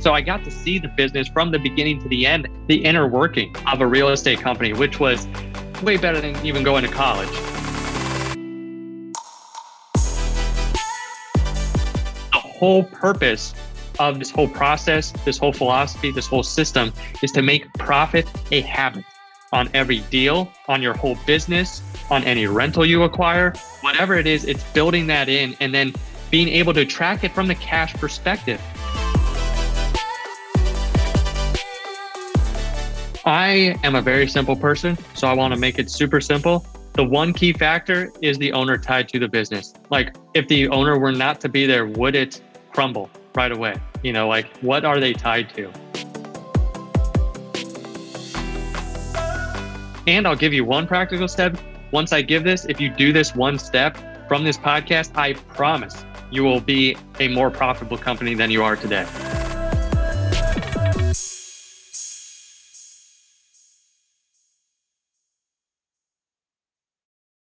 So I got to see the business from the beginning to the end, the inner working of a real estate company, which was way better than even going to college. The whole purpose of this whole process, this whole philosophy, this whole system is to make profit a habit on every deal, on your whole business, on any rental you acquire, whatever it is, it's building that in and then being able to track it from the cash perspective. I am a very simple person, so I want to make it super simple. The one key factor is the owner tied to the business. Like, if the owner were not to be there, would it crumble right away? You know, like, what are they tied to? And I'll give you one practical step. Once I give this, if you do this one step from this podcast, I promise you will be a more profitable company than you are today.